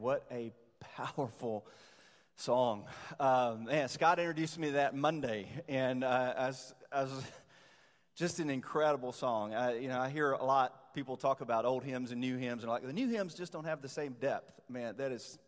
what a powerful song. Um, man, Scott introduced me to that Monday, and uh, was just an incredible song. I, you know, I hear a lot people talk about old hymns and new hymns, and like the new hymns just don't have the same depth. Man, that is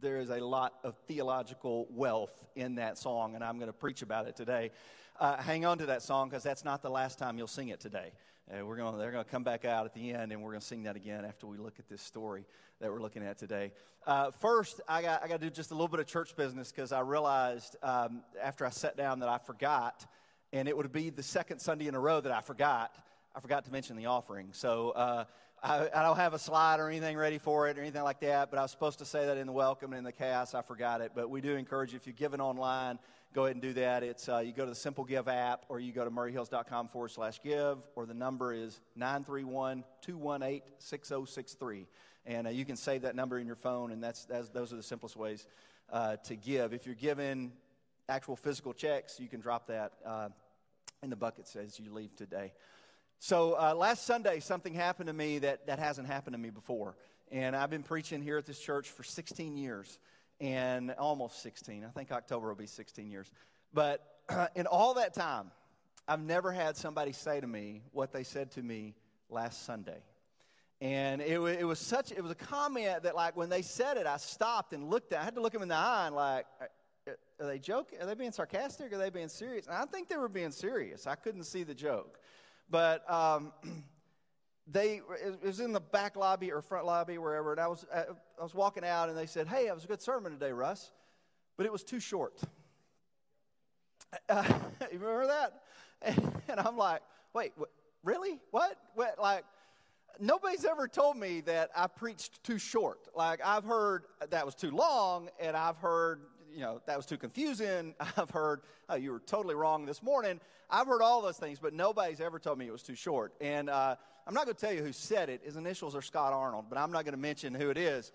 there is a lot of theological wealth in that song, and I'm going to preach about it today. Uh, hang on to that song because that's not the last time you'll sing it today. Uh, we're going they're going to come back out at the end, and we're going to sing that again after we look at this story that we're looking at today. Uh, first, I got, I got to do just a little bit of church business because I realized um, after I sat down that I forgot, and it would be the second Sunday in a row that I forgot. I forgot to mention the offering. So uh, I, I, don't have a slide or anything ready for it or anything like that, but I was supposed to say that in the welcome and in the chaos. I forgot it. But we do encourage you, if you're giving online, go ahead and do that. It's uh, you go to the Simple Give app, or you go to murrayhills.com forward slash give, or the number is 931 218 6063. And uh, you can save that number in your phone, and that's, that's those are the simplest ways uh, to give. If you're giving actual physical checks, you can drop that uh, in the buckets as you leave today. So uh, last Sunday, something happened to me that, that hasn't happened to me before. And I've been preaching here at this church for 16 years and almost 16. I think October will be 16 years. But in all that time, I've never had somebody say to me what they said to me last Sunday. And it, it was such, it was a comment that, like, when they said it, I stopped and looked at I had to look them in the eye and, like, are they joking? Are they being sarcastic? Are they being serious? And I think they were being serious. I couldn't see the joke. But um, they it was in the back lobby or front lobby wherever and i was uh, i was walking out and they said hey it was a good sermon today russ but it was too short. Uh, you remember that? And, i'm like wait what, really? What? What like nobody's ever told me that i preached too short. Like i've heard that was too long and i've heard you know, that was too confusing. I've heard, oh, you were totally wrong this morning. I've heard all those things, but nobody's ever told me it was too short. And uh, I'm not going to tell you who said it. His initials are Scott Arnold, but I'm not going to mention who it is.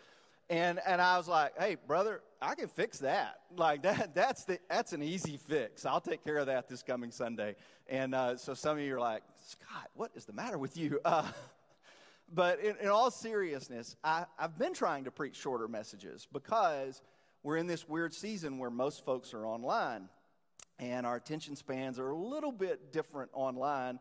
And, and I was like, hey, brother, I can fix that. Like, that, that's, the, that's an easy fix. I'll take care of that this coming Sunday. And uh, so some of you are like, Scott, what is the matter with you? Uh, but in, in, all seriousness, I, I've been trying to preach shorter messages because we're in this weird season where most folks are online, and our attention spans are a little bit different online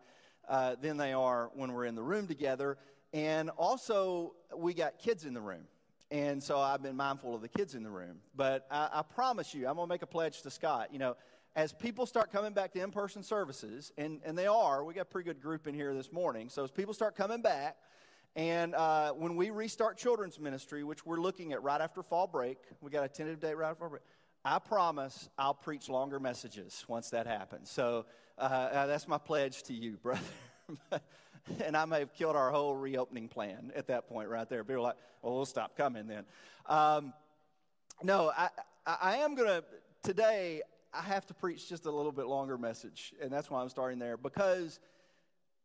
uh, than they are when we're in the room together. And also, we got kids in the room. And so I've been mindful of the kids in the room. But I, I promise you, I'm going to make a pledge to Scott. You know, as people start coming back to in person services, and, and they are, we got a pretty good group in here this morning. So as people start coming back, and uh, when we restart children's ministry, which we're looking at right after fall break, we got a tentative date right after fall break. I promise I'll preach longer messages once that happens. So uh, uh, that's my pledge to you, brother. and I may have killed our whole reopening plan at that point right there. People are like, well, we'll stop coming then. Um, no, I, I am going to, today, I have to preach just a little bit longer message. And that's why I'm starting there because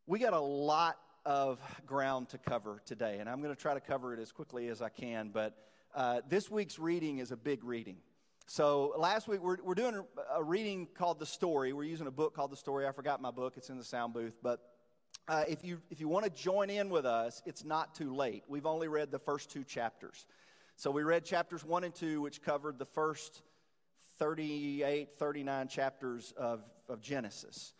we got a lot of ground to cover today, and I'm going to try to cover it as quickly as I can. But uh, this week's reading is a big reading. So last week we're, we're doing a, reading called The Story. We're using a book called The Story. I forgot my book, it's in the sound booth. But uh, if, you, if you want to join in with us, it's not too late. We've only read the first two chapters. So we read chapters 1 and 2, which covered the first 38, 39 chapters of, of Genesis.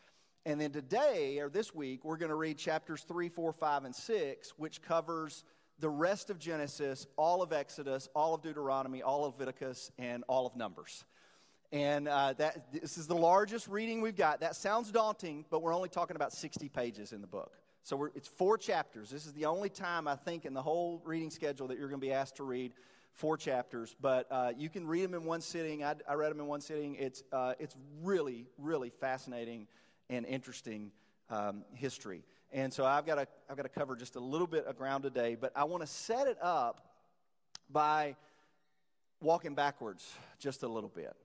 And then today, or this week, we're going to read chapters 3, 4, 5, and 6, which covers the rest of Genesis, all of Exodus, all of Deuteronomy, all of Leviticus, and all of Numbers. And uh, that, this is the largest reading we've got. That sounds daunting, but we're only talking about 60 pages in the book. So it's four chapters. This is the only time, I think, in the whole reading schedule that you're going to be asked to read four chapters. But uh, you can read them in one sitting. I, I read them in one sitting. It's, uh, it's really, really fascinating and interesting um, history. And so I've got, to, I've got to cover just a little bit of ground today, but I want to set it up by walking backwards just a little bit.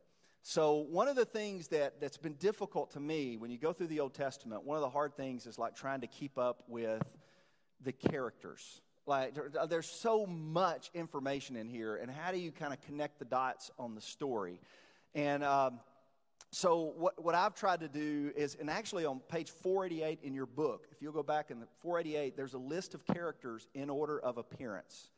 So, one of the things that, that's been difficult to me when you go through the Old Testament, one of the hard things is like trying to keep up with the characters. Like, there's so much information in here, and how do you kind of connect the dots on the story? And um, so what, what I've tried to do is, and actually on page 488 in your book, if you'll go back in the 488, there's a list of characters in order of appearance.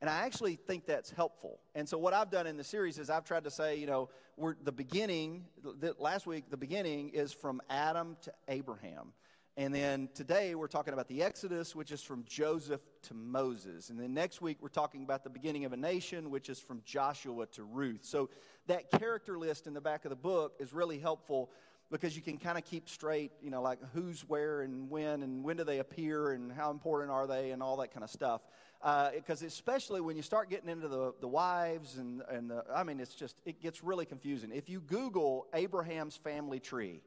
And I actually think that's helpful. And so, what I've done in the series is I've tried to say, you know, we're the beginning, the, last week, the beginning is from Adam to Abraham. And then today we're talking about the Exodus, which is from Joseph to Moses. And then next week we're talking about the beginning of a nation, which is from Joshua to Ruth. So that character list in the back of the book is really helpful because you can kind of keep straight, you know, like who's where and when and when do they appear and how important are they and all that kind of stuff. Because uh, especially when you start getting into the, the wives and, and the, I mean, it's just, it gets really confusing. If you Google Abraham's family tree,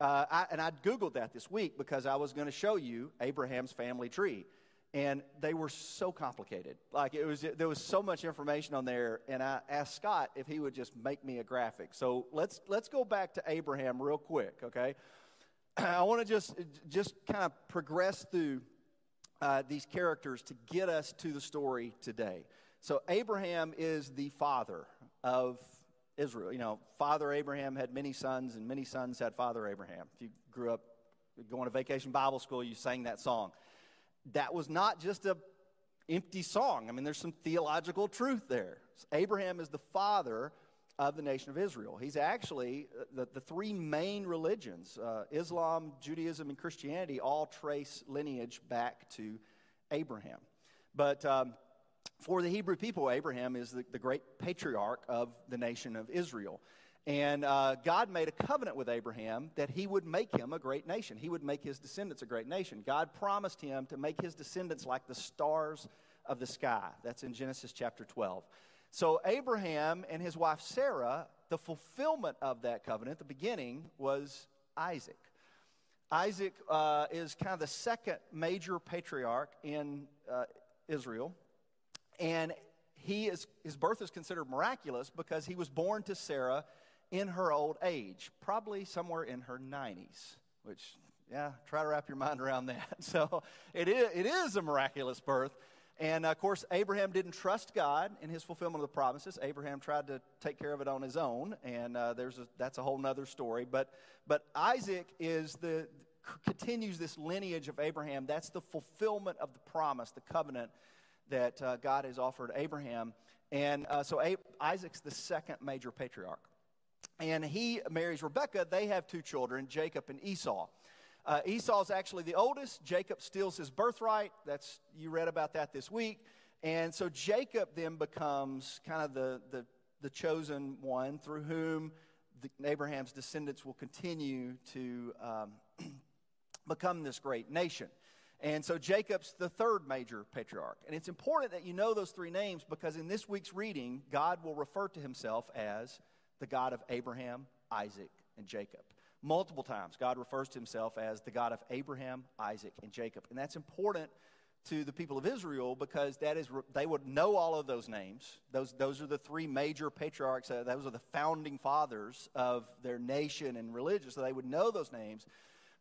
uh, I, and I Googled that this week because I was going to show you Abraham's family tree. And they were so complicated. Like it was, there was so much information on there. And I asked Scott if he would just make me a graphic. So let's, let's go back to Abraham real quick, okay? I want to just, just kind of progress through uh, these characters to get us to the story today. So Abraham is the father of Israel. You know, Father Abraham had many sons, and many sons had Father Abraham. If you grew up going to vacation Bible school, you sang that song. That was not just a empty song. I mean, there's some theological truth there. Abraham is the father of the nation of Israel. He's actually, uh, the, the three main religions, uh, Islam, Judaism, and Christianity, all trace lineage back to Abraham. But um, for the Hebrew people, Abraham is the, the great patriarch of the nation of Israel. And uh, God made a covenant with Abraham that he would make him a great nation. He would make his descendants a great nation. God promised him to make his descendants like the stars of the sky. That's in Genesis chapter 12. So, Abraham and his wife Sarah, the fulfillment of that covenant, the beginning, was Isaac. Isaac uh, is kind of the second major patriarch in uh, Israel. And he is, his birth is considered miraculous because he was born to Sarah in her old age, probably somewhere in her 90s, which, yeah, try to wrap your mind around that. So it is, it is a miraculous birth. And of course, Abraham didn't trust God in his fulfillment of the promises. Abraham tried to take care of it on his own, and uh, there's a, that's a whole other story. But, but Isaac is the, continues this lineage of Abraham. That's the fulfillment of the promise, the covenant that uh, God has offered Abraham. And uh, so Isaac's the second major patriarch. And he marries Rebekah. They have two children, Jacob and Esau. Uh, Esau is actually the oldest. Jacob steals his birthright. That's you read about that this week. And so Jacob then becomes kind of the, the, the chosen one through whom the, Abraham's descendants will continue to um, become this great nation. And so Jacob's the third major patriarch. And it's important that you know those three names because in this week's reading, God will refer to himself as the God of Abraham, Isaac, and Jacob. Multiple times, God refers to himself as the God of Abraham, Isaac, and Jacob. And that's important to the people of Israel because that is they would know all of those names. Those those are the three major patriarchs. Uh, those are the founding fathers of their nation and religion. So they would know those names.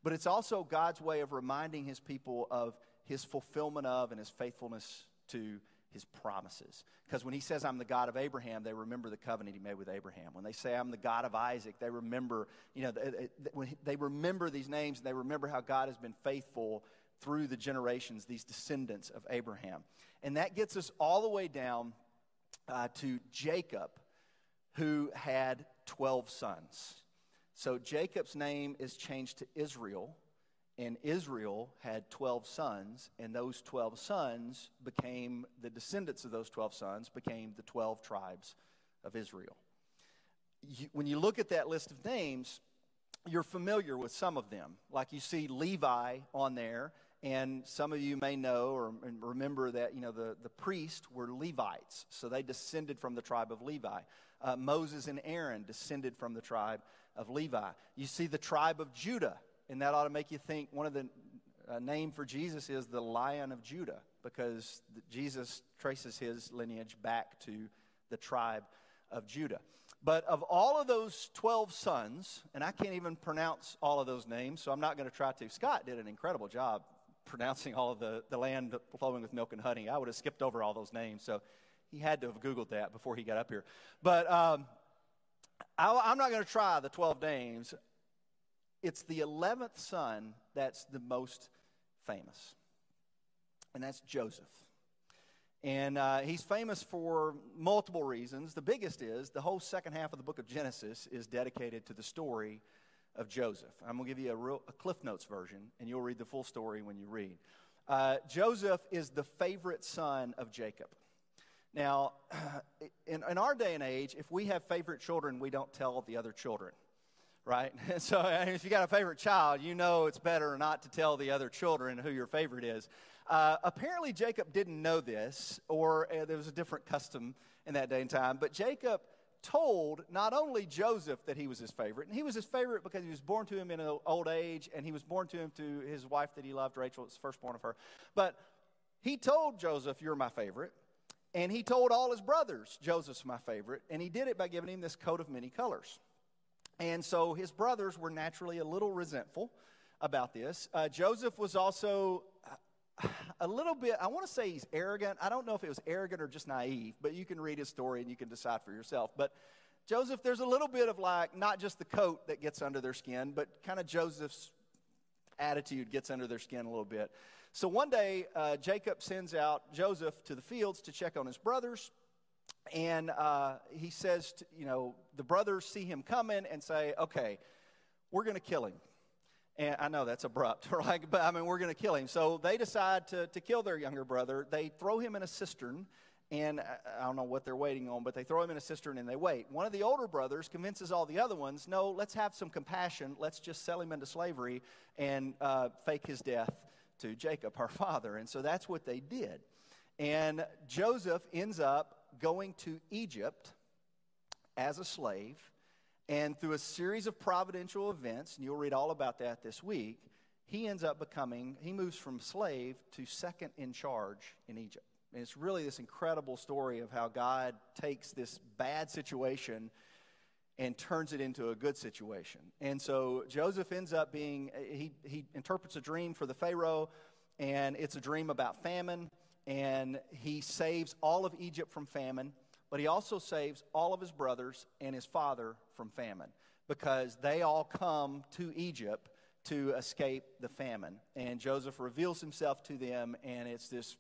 But it's also God's way of reminding his people of his fulfillment of and his faithfulness to his promises. Because when he says, I'm the God of Abraham, they remember the covenant he made with Abraham. When they say, I'm the God of Isaac, they remember, you know, when they remember these names and they remember how God has been faithful through the generations, these descendants of Abraham. And that gets us all the way down uh, to Jacob, who had 12 sons. So Jacob's name is changed to Israel, and Israel had 12 sons, and those 12 sons became the descendants of those 12 sons, became the 12 tribes of Israel. You, when you look at that list of names, you're familiar with some of them. Like you see Levi on there, and some of you may know or remember that you know the, the priests were Levites, so they descended from the tribe of Levi. Uh, Moses and Aaron descended from the tribe of Levi. You see the tribe of Judah, and that ought to make you think one of the uh, name for Jesus is the Lion of Judah, because the, Jesus traces his lineage back to the tribe of Judah. But of all of those 12 sons, and I can't even pronounce all of those names, so I'm not going to try to. Scott did an incredible job pronouncing all of the, the land flowing with milk and honey. I would have skipped over all those names, so he had to have Googled that before he got up here. But um, I, am not going to try the 12 names. It's the 11th son that's the most famous, and that's Joseph. And uh, he's famous for multiple reasons. The biggest is the whole second half of the book of Genesis is dedicated to the story of Joseph. I'm going to give you a, real, a Cliff Notes version, and you'll read the full story when you read. Uh, Joseph is the favorite son of Jacob. Now, in, in our day and age, if we have favorite children, we don't tell the other children, right? so if you got a favorite child, you know it's better not to tell the other children who your favorite is. Uh, apparently, Jacob didn't know this, or uh, there was a different custom in that day and time, but Jacob told not only Joseph that he was his favorite, and he was his favorite because he was born to him in old age, and he was born to him to his wife that he loved, Rachel, was firstborn of her. But he told Joseph, You're my favorite. And he told all his brothers, Joseph's my favorite, and he did it by giving him this coat of many colors. And so his brothers were naturally a little resentful about this. Uh, Joseph was also a little bit, I want to say he's arrogant. I don't know if it was arrogant or just naive, but you can read his story and you can decide for yourself. But Joseph, there's a little bit of like, not just the coat that gets under their skin, but kind of Joseph's attitude gets under their skin a little bit. So one day, uh, Jacob sends out Joseph to the fields to check on his brothers. And uh, he says, to, you know, the brothers see him coming and say, okay, we're going to kill him. And I know that's abrupt, right? But I mean, we're going to kill him. So they decide to, to kill their younger brother. They throw him in a cistern, and I don't know what they're waiting on, but they throw him in a cistern and they wait. One of the older brothers convinces all the other ones no, let's have some compassion. Let's just sell him into slavery and uh, fake his death to Jacob, our father. And so that's what they did. And Joseph ends up going to Egypt as a slave and through a series of providential events, and you'll read all about that this week, he ends up becoming, he moves from slave to second in charge in Egypt. And it's really this incredible story of how God takes this bad situation and turns it into a good situation. And so Joseph ends up being, he, he interprets a dream for the Pharaoh, and it's a dream about famine, and he saves all of Egypt from famine but he also saves all of his brothers and his father from famine because they all come to Egypt to escape the famine. And Joseph reveals himself to them, and it's this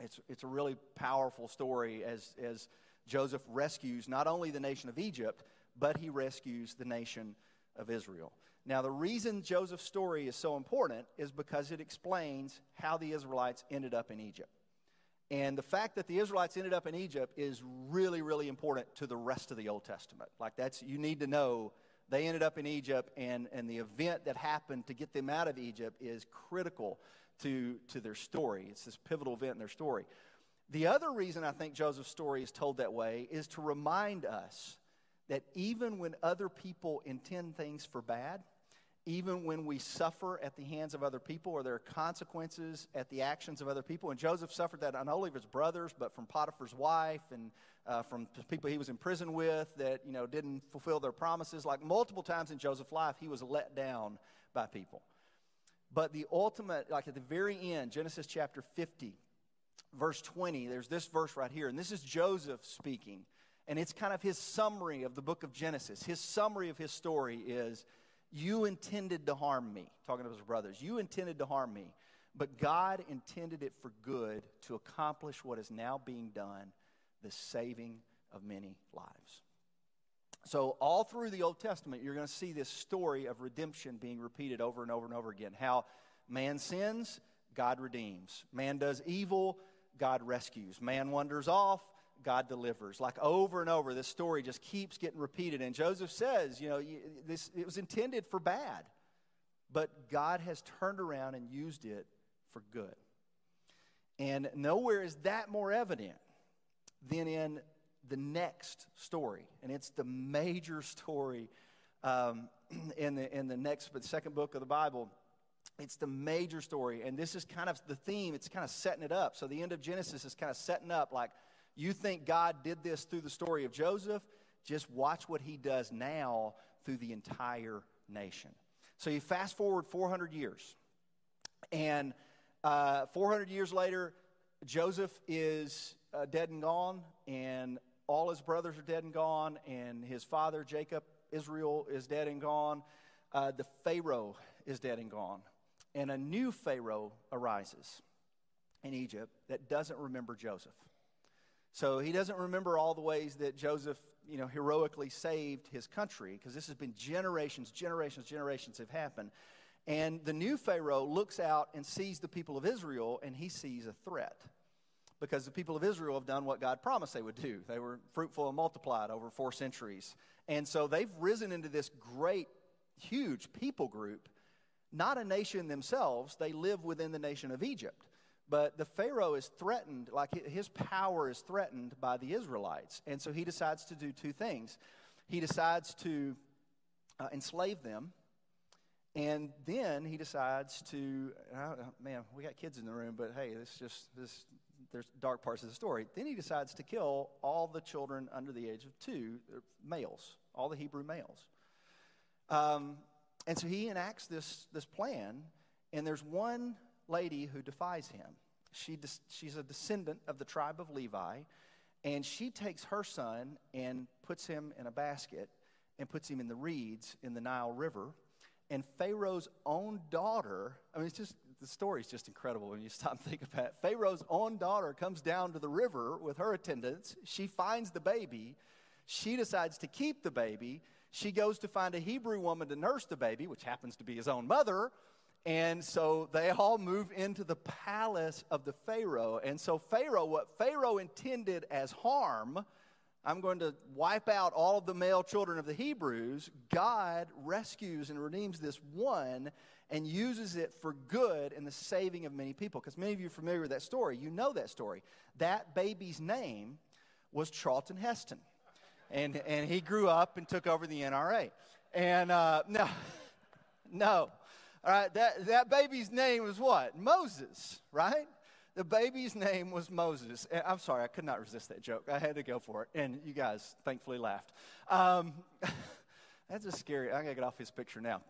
it's, it's a really powerful story as, as Joseph rescues not only the nation of Egypt, but he rescues the nation of Israel. Now, the reason Joseph's story is so important is because it explains how the Israelites ended up in Egypt. And the fact that the Israelites ended up in Egypt is really, really important to the rest of the Old Testament. Like, that's, you need to know they ended up in Egypt, and, and the event that happened to get them out of Egypt is critical to, to their story. It's this pivotal event in their story. The other reason I think Joseph's story is told that way is to remind us that even when other people intend things for bad, even when we suffer at the hands of other people or there are consequences at the actions of other people. And Joseph suffered that not only of his brothers, but from Potiphar's wife and uh, from people he was in prison with that, you know, didn't fulfill their promises. Like multiple times in Joseph's life, he was let down by people. But the ultimate, like at the very end, Genesis chapter 50, verse 20, there's this verse right here. And this is Joseph speaking. And it's kind of his summary of the book of Genesis. His summary of his story is you intended to harm me, talking to his brothers. You intended to harm me, but God intended it for good to accomplish what is now being done the saving of many lives. So, all through the Old Testament, you're going to see this story of redemption being repeated over and over and over again. How man sins, God redeems. Man does evil, God rescues. Man wanders off, God delivers. Like over and over, this story just keeps getting repeated. And Joseph says, you know, this, it was intended for bad, but God has turned around and used it for good. And nowhere is that more evident than in the next story. And it's the major story um, in, the, in the next, but second book of the Bible. It's the major story. And this is kind of the theme. It's kind of setting it up. So the end of Genesis is kind of setting up like, you think God did this through the story of Joseph? Just watch what he does now through the entire nation. So you fast forward 400 years, and uh, 400 years later, Joseph is uh, dead and gone, and all his brothers are dead and gone, and his father, Jacob, Israel, is dead and gone. Uh, the Pharaoh is dead and gone, and a new Pharaoh arises. in Egypt that doesn't remember Joseph. So he doesn't remember all the ways that Joseph, you know, heroically saved his country because this has been generations, generations, generations have happened. And the new Pharaoh looks out and sees the people of Israel and he sees a threat because the people of Israel have done what God promised they would do. They were fruitful and multiplied over four centuries. And so they've risen into this great, huge people group, not a nation themselves, they live within the nation of Egypt. But the Pharaoh is threatened, like his power is threatened by the Israelites. And so he decides to do two things. He decides to uh, enslave them, and then he decides to, uh, man, we got kids in the room, but hey, this just, this, there's dark parts of the story. Then he decides to kill all the children under the age of two, uh, males, all the Hebrew males. Um, and so he enacts this, this plan, and there's one lady who defies him. She, she's a descendant of the tribe of Levi, and she takes her son and puts him in a basket and puts him in the reeds in the Nile River. And Pharaoh's own daughter, I mean, it's just, the story's just incredible when you stop and think about it. Pharaoh's own daughter comes down to the river with her attendants. She finds the baby. She decides to keep the baby. She goes to find a Hebrew woman to nurse the baby, which happens to be his own mother. And so they all move into the palace of the Pharaoh. And so, Pharaoh, what Pharaoh intended as harm, I'm going to wipe out all of the male children of the Hebrews, God rescues and redeems this one and uses it for good in the saving of many people. Because many of you are familiar with that story. You know that story. That baby's name was Charlton Heston. And, and he grew up and took over the NRA. And uh, no, no. All right, that, that baby's name was what? Moses, right? The baby's name was Moses. I'm sorry, I could not resist that joke. I had to go for it. And you guys thankfully laughed. Um, that's just scary. I gotta get off his picture now.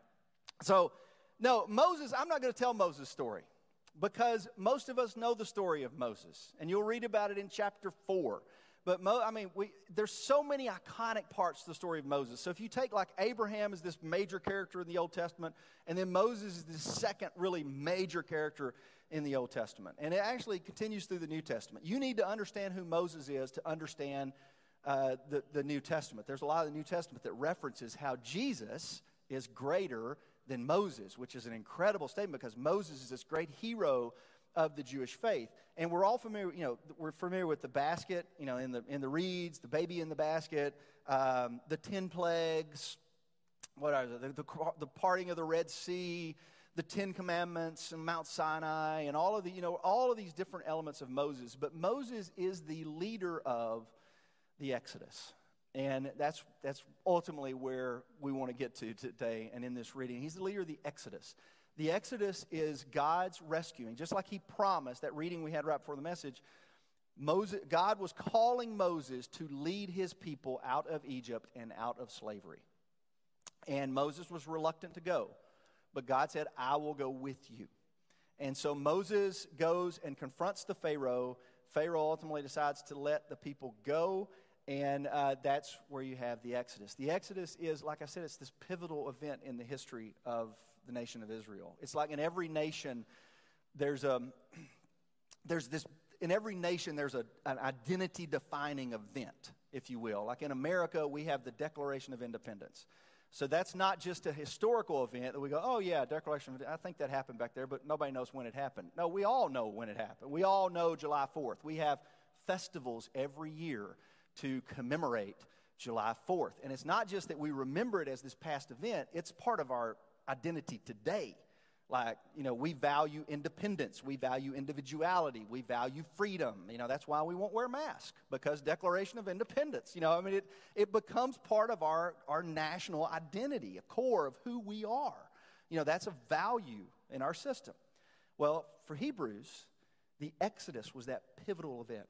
So, no, Moses, I'm not gonna tell Moses' story because most of us know the story of Moses. And you'll read about it in chapter 4. But Mo, I mean, we, there's so many iconic parts to the story of Moses. So if you take like Abraham as this major character in the Old Testament, and then Moses is the second really major character in the Old Testament, and it actually continues through the New Testament. You need to understand who Moses is to understand uh, the, the New Testament. There's a lot of the New Testament that references how Jesus is greater than Moses, which is an incredible statement because Moses is this great hero of the Jewish faith. And we're all familiar, you know, we're familiar with the basket, you know, in the, in the reeds, the baby in the basket, um, the 10 plagues, what are the, the, the parting of the Red Sea, the Ten Commandments and Mount Sinai, and all of the, you know, all of these different elements of Moses. But Moses is the leader of the Exodus. And that's, that's ultimately where we want to get to today and in this reading. He's the leader of the Exodus. The Exodus is God's rescuing, just like He promised, that reading we had right before the message. Moses, God was calling Moses to lead his people out of Egypt and out of slavery. And Moses was reluctant to go, but God said, I will go with you. And so Moses goes and confronts the Pharaoh. Pharaoh ultimately decides to let the people go, and uh, that's where you have the Exodus. The Exodus is, like I said, it's this pivotal event in the history of the nation of Israel. It's like in every nation, there's um, a there's this in every nation there's a, an identity defining event, if you will. Like in America, we have the Declaration of Independence. So that's not just a historical event that we go, oh yeah, Declaration of I think that happened back there, but nobody knows when it happened. No, we all know when it happened. We all know July 4th. We have festivals every year to commemorate July 4th. And it's not just that we remember it as this past event, it's part of our identity today. Like, you know, we value independence, we value individuality, we value freedom. You know, that's why we won't wear masks, because Declaration of Independence. You know, I mean, it, it becomes part of our, our national identity, a core of who we are. You know, that's a value in our system. Well, for Hebrews, the Exodus was that pivotal event.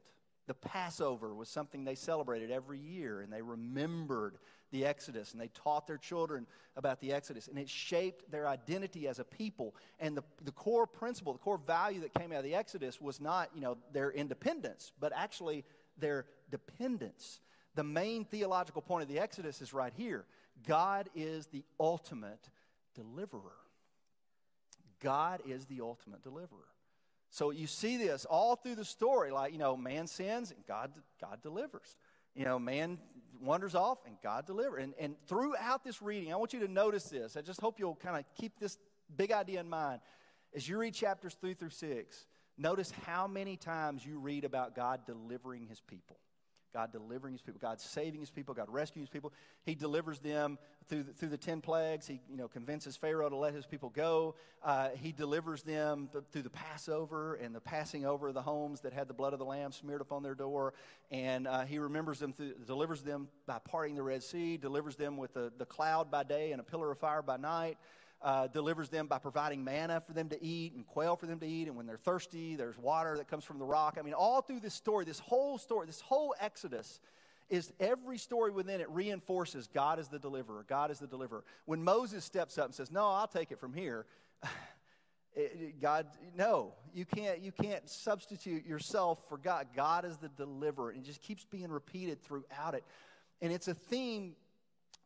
The Passover was something they celebrated every year, and they remembered the Exodus, and they taught their children about the Exodus, and it shaped their identity as a people. And the, the core principle, the core value that came out of the Exodus was not, you know, their independence, but actually their dependence. The main theological point of the Exodus is right here God is the ultimate deliverer. God is the ultimate deliverer. So you see this all through the story. Like, you know, man sins and God, God delivers. You know, man wanders off and God delivers. And, and throughout this reading, I want you to notice this. I just hope you'll kind of keep this big idea in mind. As you read chapters three through six, notice how many times you read about God delivering his people. God delivering his people, God saving his people, God rescuing his people. He delivers them through the, through the ten plagues. He you know, convinces Pharaoh to let his people go. Uh, he delivers them through the Passover and the passing over of the homes that had the blood of the lamb smeared upon their door. And uh, he remembers them, through, delivers them by parting the Red Sea, delivers them with the, the cloud by day and a pillar of fire by night uh, delivers them by providing manna for them to eat and quail for them to eat. And when they're thirsty, there's water that comes from the rock. I mean, all through this story, this whole story, this whole Exodus is every story within it reinforces God is the deliverer. God is the deliverer. When Moses steps up and says, No, I'll take it from here. God, no, you can't, you can't substitute yourself for God. God is the deliverer. And it just keeps being repeated throughout it. And it's a theme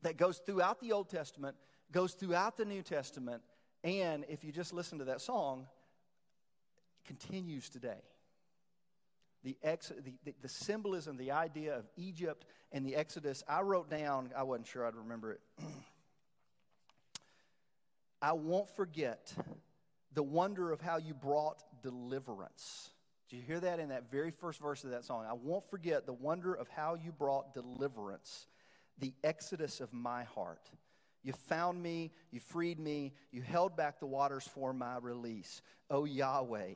that goes throughout the Old Testament goes throughout the New Testament, and if you just listen to that song, continues today. The, ex, the, the, the, symbolism, the idea of Egypt and the Exodus, I wrote down, I wasn't sure I'd remember it. I won't forget the wonder of how you brought deliverance. Do you hear that in that very first verse of that song? I won't forget the wonder of how you brought deliverance, the exodus of my heart. You found me, you freed me, you held back the waters for my release. Oh Yahweh,